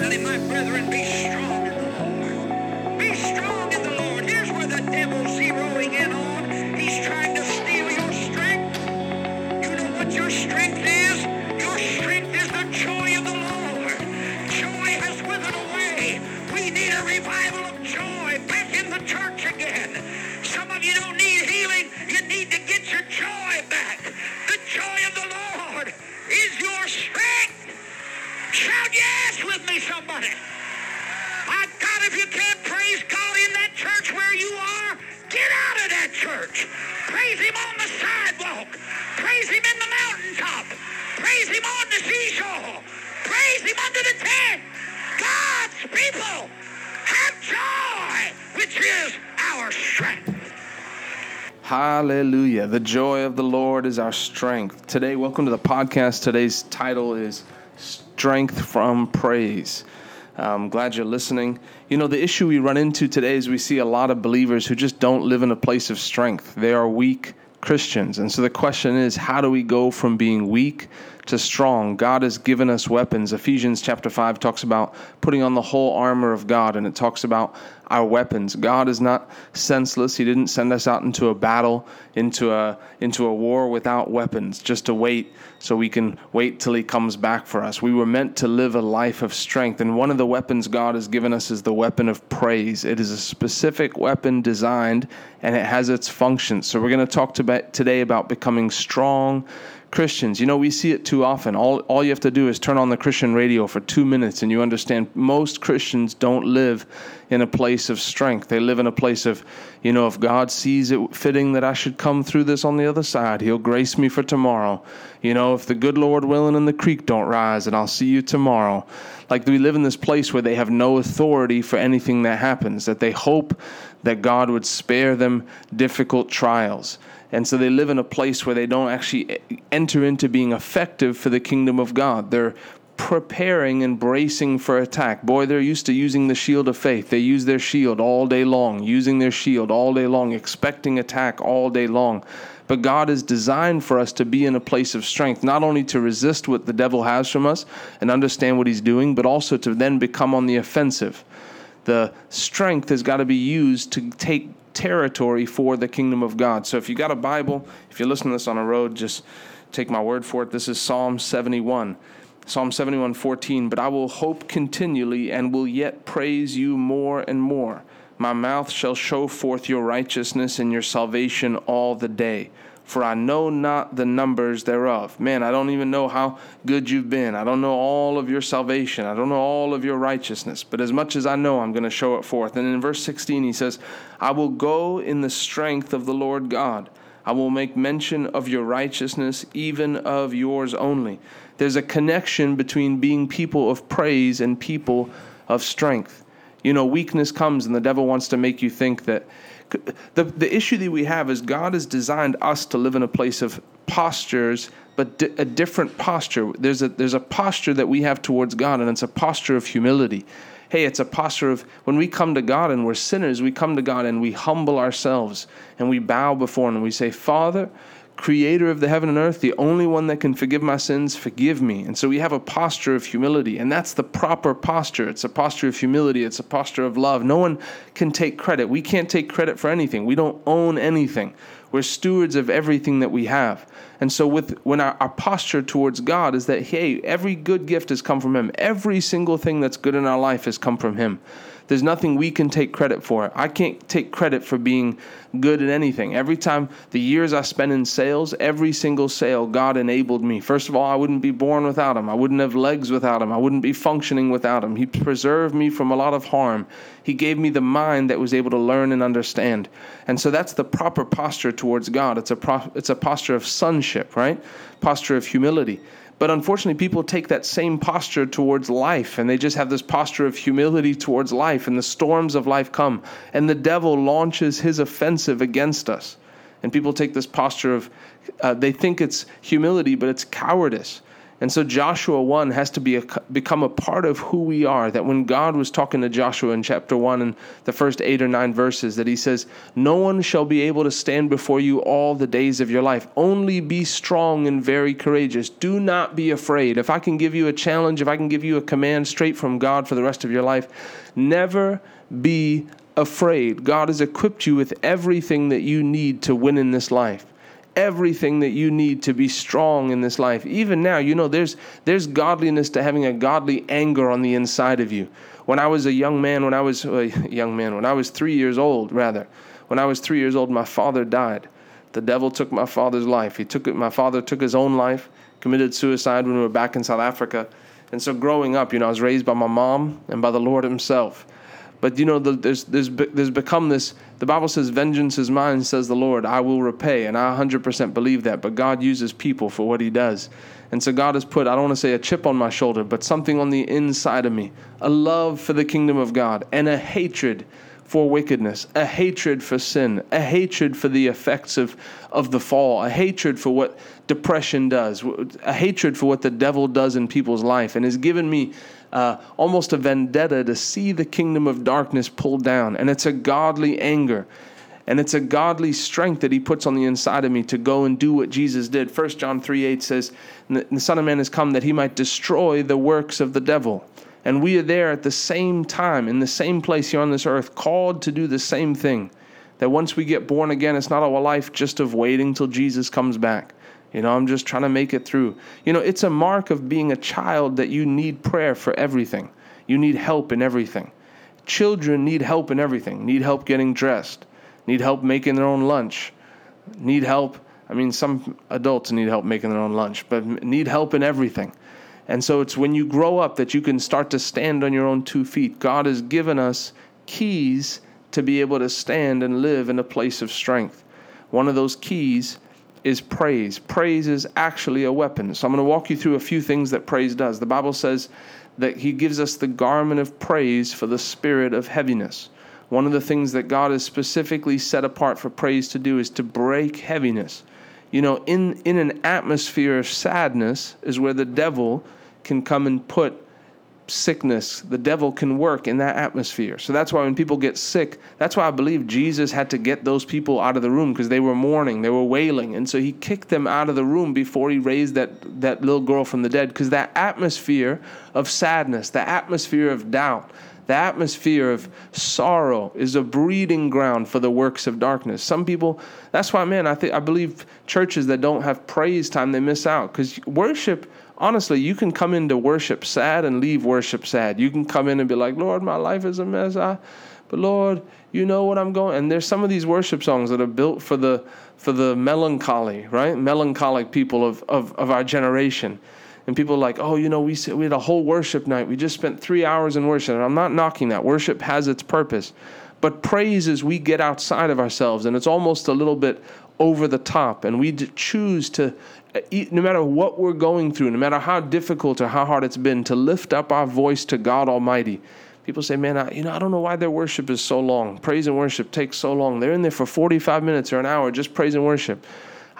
finally, my brethren, be strong in the Lord. Be strong in the Lord. Here's where the devil's zeroing in on. Me, somebody. My God, if you can't praise God in that church where you are, get out of that church. Praise Him on the sidewalk. Praise Him in the mountaintop. Praise Him on the seashore. Praise Him under the tent. God's people have joy, which is our strength. Hallelujah. The joy of the Lord is our strength. Today, welcome to the podcast. Today's title is Strength from Praise. I'm glad you're listening. You know, the issue we run into today is we see a lot of believers who just don't live in a place of strength. They are weak Christians. And so the question is how do we go from being weak to strong? God has given us weapons. Ephesians chapter 5 talks about putting on the whole armor of God, and it talks about our weapons. God is not senseless. He didn't send us out into a battle, into a into a war without weapons, just to wait so we can wait till he comes back for us. We were meant to live a life of strength, and one of the weapons God has given us is the weapon of praise. It is a specific weapon designed and it has its functions. So we're going to talk to today about becoming strong Christians. You know, we see it too often. All, all you have to do is turn on the Christian radio for two minutes and you understand most Christians don't live in a place of strength. They live in a place of, you know, if God sees it fitting that I should come through this on the other side, He'll grace me for tomorrow. You know, if the good Lord willing and the creek don't rise, and I'll see you tomorrow. Like we live in this place where they have no authority for anything that happens, that they hope that God would spare them difficult trials. And so they live in a place where they don't actually enter into being effective for the kingdom of God. They're preparing and bracing for attack. Boy, they're used to using the shield of faith. They use their shield all day long, using their shield all day long, expecting attack all day long. But God is designed for us to be in a place of strength, not only to resist what the devil has from us and understand what he's doing, but also to then become on the offensive. The strength has got to be used to take territory for the kingdom of God. So if you got a Bible, if you're listening to this on a road, just take my word for it. This is Psalm 71. Psalm 71 14. But I will hope continually and will yet praise you more and more. My mouth shall show forth your righteousness and your salvation all the day for I know not the numbers thereof. Man, I don't even know how good you've been. I don't know all of your salvation. I don't know all of your righteousness. But as much as I know, I'm going to show it forth. And in verse 16, he says, I will go in the strength of the Lord God. I will make mention of your righteousness, even of yours only. There's a connection between being people of praise and people of strength. You know, weakness comes, and the devil wants to make you think that the the issue that we have is God has designed us to live in a place of postures, but a different posture. There's a there's a posture that we have towards God, and it's a posture of humility. Hey, it's a posture of when we come to God and we're sinners, we come to God and we humble ourselves and we bow before Him and we say, Father, creator of the heaven and earth, the only one that can forgive my sins, forgive me. And so we have a posture of humility, and that's the proper posture. It's a posture of humility, it's a posture of love. No one can take credit. We can't take credit for anything, we don't own anything. We're stewards of everything that we have. And so with when our, our posture towards God is that hey, every good gift has come from him. Every single thing that's good in our life has come from him. There's nothing we can take credit for. I can't take credit for being good at anything. Every time the years I spent in sales, every single sale, God enabled me. First of all, I wouldn't be born without Him. I wouldn't have legs without Him. I wouldn't be functioning without Him. He preserved me from a lot of harm. He gave me the mind that was able to learn and understand. And so that's the proper posture towards God. It's a, pro- it's a posture of sonship, right? Posture of humility. But unfortunately, people take that same posture towards life and they just have this posture of humility towards life, and the storms of life come, and the devil launches his offensive against us. And people take this posture of, uh, they think it's humility, but it's cowardice. And so Joshua 1 has to be a, become a part of who we are. That when God was talking to Joshua in chapter 1 and the first eight or nine verses, that he says, No one shall be able to stand before you all the days of your life. Only be strong and very courageous. Do not be afraid. If I can give you a challenge, if I can give you a command straight from God for the rest of your life, never be afraid. God has equipped you with everything that you need to win in this life everything that you need to be strong in this life. Even now, you know, there's there's godliness to having a godly anger on the inside of you. When I was a young man, when I was a young man, when I was three years old, rather, when I was three years old, my father died. The devil took my father's life. He took it. My father took his own life, committed suicide when we were back in South Africa. And so, growing up, you know, I was raised by my mom and by the Lord Himself. But you know, the, there's there's there's become this. The Bible says, "Vengeance is mine," says the Lord. I will repay, and I 100% believe that. But God uses people for what He does, and so God has put I don't want to say a chip on my shoulder, but something on the inside of me, a love for the kingdom of God, and a hatred for wickedness, a hatred for sin, a hatred for the effects of, of the fall, a hatred for what depression does, a hatred for what the devil does in people's life, and has given me uh, almost a vendetta to see the kingdom of darkness pulled down. And it's a godly anger. And it's a godly strength that he puts on the inside of me to go and do what Jesus did. 1 John 3 8 says, The Son of Man has come that he might destroy the works of the devil. And we are there at the same time, in the same place here on this earth, called to do the same thing. That once we get born again, it's not a life just of waiting till Jesus comes back. You know, I'm just trying to make it through. You know, it's a mark of being a child that you need prayer for everything. You need help in everything. Children need help in everything. Need help getting dressed. Need help making their own lunch. Need help. I mean, some adults need help making their own lunch, but need help in everything. And so it's when you grow up that you can start to stand on your own two feet. God has given us keys to be able to stand and live in a place of strength. One of those keys is praise. Praise is actually a weapon. So I'm going to walk you through a few things that praise does. The Bible says that He gives us the garment of praise for the spirit of heaviness. One of the things that God has specifically set apart for praise to do is to break heaviness. You know, in, in an atmosphere of sadness is where the devil can come and put sickness. The devil can work in that atmosphere. So that's why when people get sick, that's why I believe Jesus had to get those people out of the room because they were mourning, they were wailing. And so he kicked them out of the room before he raised that, that little girl from the dead because that atmosphere of sadness, the atmosphere of doubt, the atmosphere of sorrow is a breeding ground for the works of darkness. Some people, that's why, man, I think I believe churches that don't have praise time, they miss out because worship honestly, you can come into worship sad and leave worship sad. You can come in and be like, Lord, my life is a mess. I, but Lord, you know what I'm going. And there's some of these worship songs that are built for the for the melancholy, right? Melancholic people of, of, of our generation. And people are like, oh, you know, we, we had a whole worship night. We just spent three hours in worship. And I'm not knocking that. Worship has its purpose. But praise is we get outside of ourselves and it's almost a little bit over the top. And we choose to uh, no matter what we're going through, no matter how difficult or how hard it's been, to lift up our voice to God Almighty. People say, man, I, you know, I don't know why their worship is so long. Praise and worship takes so long. They're in there for 45 minutes or an hour just praise and worship.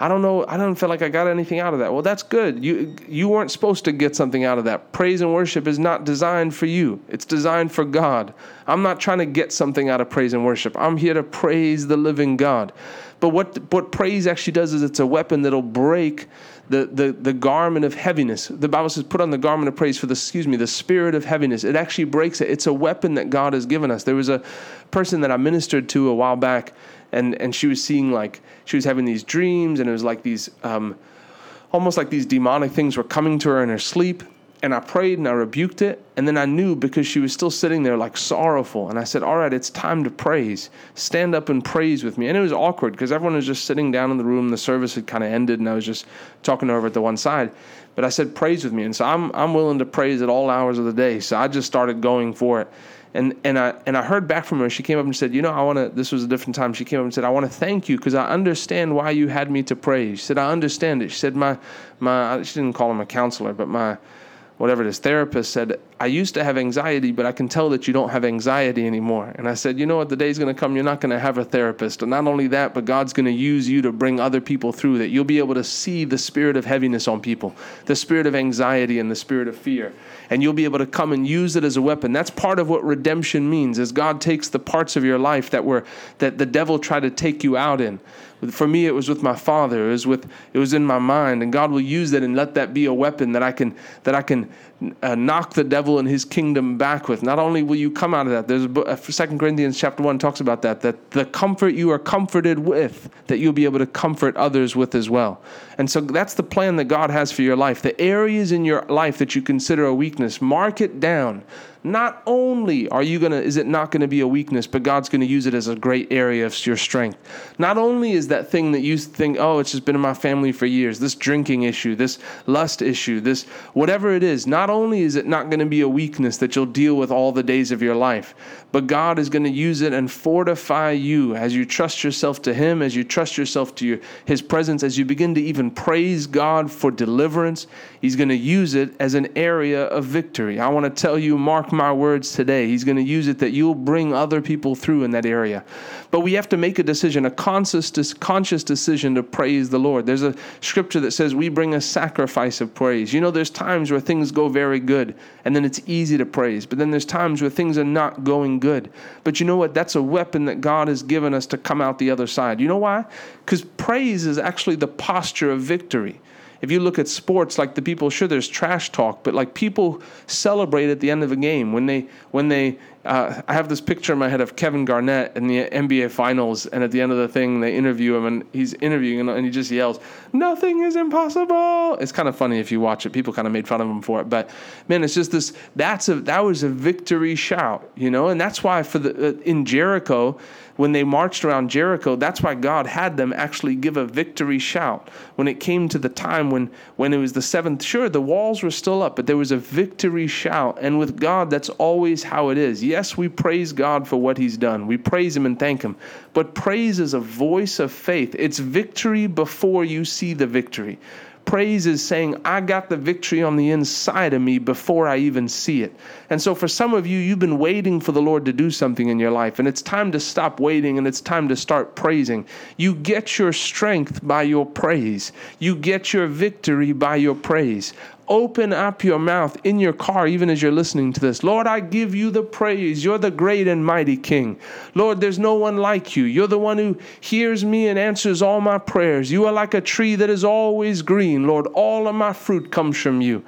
I don't know. I don't feel like I got anything out of that. Well, that's good. You you weren't supposed to get something out of that. Praise and worship is not designed for you. It's designed for God. I'm not trying to get something out of praise and worship. I'm here to praise the living God. But what what praise actually does is it's a weapon that'll break the, the, the garment of heaviness. The Bible says, put on the garment of praise for the, excuse me, the spirit of heaviness. It actually breaks it. It's a weapon that God has given us. There was a person that I ministered to a while back, and, and she was seeing like, she was having these dreams, and it was like these, um, almost like these demonic things were coming to her in her sleep and I prayed and I rebuked it. And then I knew because she was still sitting there like sorrowful. And I said, All right, it's time to praise. Stand up and praise with me. And it was awkward because everyone was just sitting down in the room. The service had kind of ended and I was just talking to her at the one side. But I said, Praise with me. And so I'm, I'm willing to praise at all hours of the day. So I just started going for it. And, and I and I heard back from her. She came up and said, "You know, I want to." This was a different time. She came up and said, "I want to thank you because I understand why you had me to pray." She said, "I understand it." She said, "My my." She didn't call him a counselor, but my whatever this therapist said, I used to have anxiety, but I can tell that you don't have anxiety anymore. And I said, you know what? The day's going to come, you're not going to have a therapist. And not only that, but God's going to use you to bring other people through that. You'll be able to see the spirit of heaviness on people, the spirit of anxiety and the spirit of fear. And you'll be able to come and use it as a weapon. That's part of what redemption means, is God takes the parts of your life that were that the devil tried to take you out in. For me, it was with my father. It was with it was in my mind, and God will use it and let that be a weapon that I can that I can uh, knock the devil and his kingdom back with. Not only will you come out of that, there's a Second Corinthians chapter one talks about that. That the comfort you are comforted with, that you'll be able to comfort others with as well. And so that's the plan that God has for your life. The areas in your life that you consider a weakness, mark it down not only are you going to is it not going to be a weakness but god's going to use it as a great area of your strength. Not only is that thing that you think oh it's just been in my family for years this drinking issue this lust issue this whatever it is not only is it not going to be a weakness that you'll deal with all the days of your life but god is going to use it and fortify you as you trust yourself to him as you trust yourself to your, his presence as you begin to even praise god for deliverance. He's going to use it as an area of victory. I want to tell you mark my words today. He's going to use it that you'll bring other people through in that area. But we have to make a decision, a conscious, conscious decision to praise the Lord. There's a scripture that says we bring a sacrifice of praise. You know, there's times where things go very good and then it's easy to praise. But then there's times where things are not going good. But you know what? That's a weapon that God has given us to come out the other side. You know why? Because praise is actually the posture of victory if you look at sports, like the people, sure, there's trash talk, but like people celebrate at the end of a game when they when they. Uh, I have this picture in my head of Kevin Garnett in the NBA Finals, and at the end of the thing, they interview him, and he's interviewing, and he just yells, "Nothing is impossible." It's kind of funny if you watch it. People kind of made fun of him for it, but man, it's just this. That's a that was a victory shout, you know, and that's why for the uh, in Jericho when they marched around Jericho, that's why God had them actually give a victory shout. When it came to the time when, when it was the seventh, sure, the walls were still up, but there was a victory shout. And with God, that's always how it is. Yes, we praise God for what He's done, we praise Him and thank Him. But praise is a voice of faith, it's victory before you see the victory. Praise is saying, I got the victory on the inside of me before I even see it. And so, for some of you, you've been waiting for the Lord to do something in your life, and it's time to stop waiting and it's time to start praising. You get your strength by your praise, you get your victory by your praise open up your mouth in your car, even as you're listening to this. Lord, I give you the praise. You're the great and mighty King. Lord, there's no one like you. You're the one who hears me and answers all my prayers. You are like a tree that is always green. Lord, all of my fruit comes from you.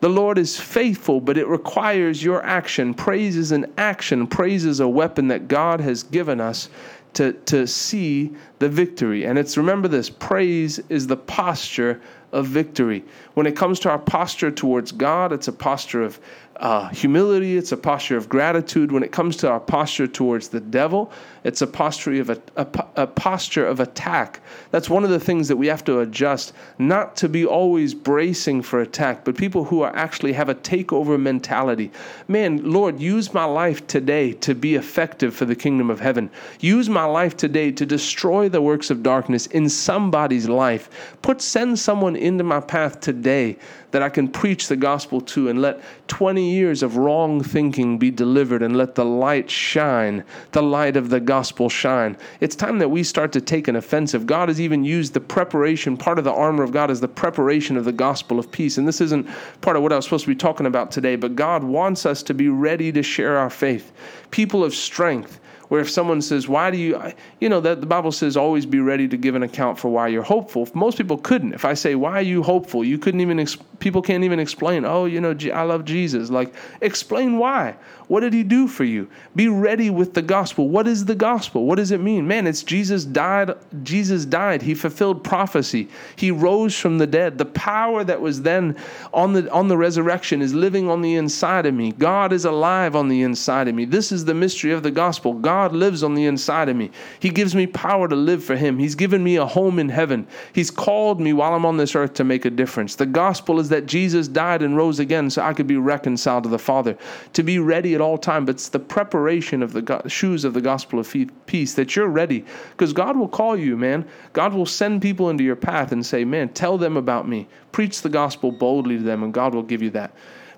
The Lord is faithful, but it requires your action. Praise is an action. Praise is a weapon that God has given us to, to see the victory. And it's remember this praise is the posture of victory. When it comes to our posture towards God, it's a posture of uh, humility, it's a posture of gratitude. When it comes to our posture towards the devil, it's a posture of a, a, a, posture of attack. That's one of the things that we have to adjust, not to be always bracing for attack, but people who are actually have a takeover mentality. Man, Lord, use my life today to be effective for the kingdom of heaven. Use my life today to destroy the works of darkness in somebody's life. Put send someone into my path today that I can preach the gospel to and let 20 years of wrong thinking be delivered and let the light shine, the light of the gospel shine. It's time that we start to take an offensive. God has even used the preparation, part of the armor of God is the preparation of the gospel of peace. And this isn't part of what I was supposed to be talking about today, but God wants us to be ready to share our faith. People of strength where if someone says, Why do you, you know, that the Bible says always be ready to give an account for why you're hopeful. Most people couldn't. If I say, Why are you hopeful? You couldn't even, people can't even explain, Oh, you know, I love Jesus. Like, explain why. What did he do for you? Be ready with the gospel. What is the gospel? What does it mean? Man, it's Jesus died. Jesus died. He fulfilled prophecy. He rose from the dead. The power that was then on the on the resurrection is living on the inside of me. God is alive on the inside of me. This is the mystery of the gospel. God lives on the inside of me. He gives me power to live for him. He's given me a home in heaven. He's called me while I'm on this earth to make a difference. The gospel is that Jesus died and rose again so I could be reconciled to the Father. To be ready at all time, but it's the preparation of the go- shoes of the gospel of peace that you're ready. Because God will call you, man. God will send people into your path and say, man, tell them about me. Preach the gospel boldly to them, and God will give you that.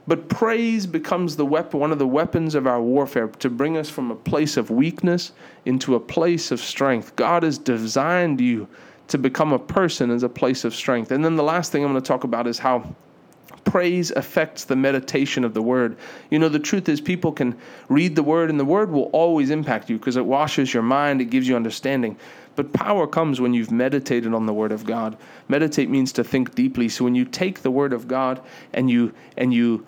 But praise becomes the weapon, one of the weapons of our warfare to bring us from a place of weakness into a place of strength. God has designed you to become a person as a place of strength. And then the last thing I'm going to talk about is how praise affects the meditation of the word. You know, the truth is, people can read the word, and the word will always impact you because it washes your mind, it gives you understanding. But power comes when you've meditated on the word of God. Meditate means to think deeply. So when you take the word of God and you and you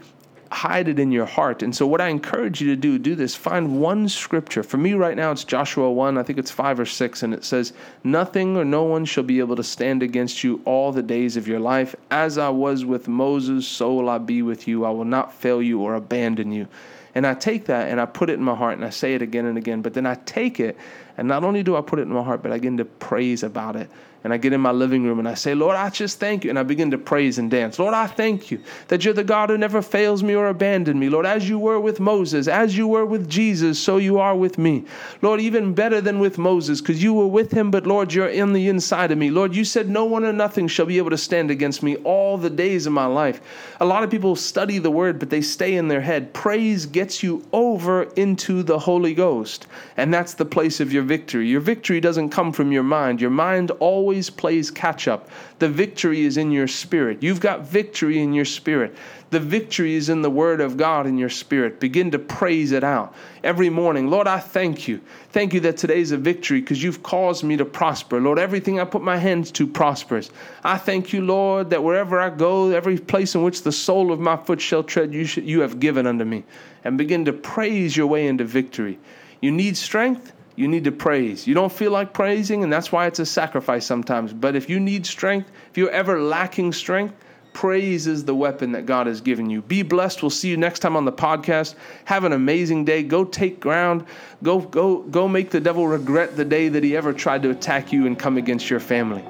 hide it in your heart. And so, what I encourage you to do, do this. Find one scripture. For me, right now, it's Joshua 1, I think it's 5 or 6, and it says, Nothing or no one shall be able to stand against you all the days of your life. As I was with Moses, so will I be with you. I will not fail you or abandon you. And I take that and I put it in my heart and I say it again and again. But then I take it and not only do I put it in my heart, but I begin to praise about it and I get in my living room and I say, Lord, I just thank you. And I begin to praise and dance. Lord, I thank you that you're the God who never fails me or abandoned me. Lord, as you were with Moses, as you were with Jesus, so you are with me. Lord, even better than with Moses, because you were with him, but Lord, you're in the inside of me. Lord, you said, No one or nothing shall be able to stand against me all the days of my life. A lot of people study the word, but they stay in their head. Praise gets you over into the Holy Ghost. And that's the place of your victory. Your victory doesn't come from your mind. Your mind always always plays catch up. The victory is in your spirit. You've got victory in your spirit. The victory is in the Word of God in your spirit. Begin to praise it out every morning. Lord, I thank you. Thank you that today's a victory because you've caused me to prosper. Lord, everything I put my hands to prospers. I thank you, Lord, that wherever I go, every place in which the sole of my foot shall tread, you, you have given unto me. And begin to praise your way into victory. You need strength? You need to praise. You don't feel like praising, and that's why it's a sacrifice sometimes. But if you need strength, if you're ever lacking strength, praise is the weapon that God has given you. Be blessed. We'll see you next time on the podcast. Have an amazing day. Go take ground. Go go go make the devil regret the day that he ever tried to attack you and come against your family.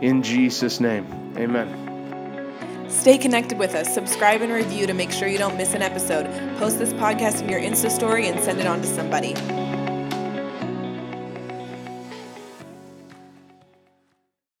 In Jesus name. Amen. Stay connected with us. Subscribe and review to make sure you don't miss an episode. Post this podcast in your Insta story and send it on to somebody.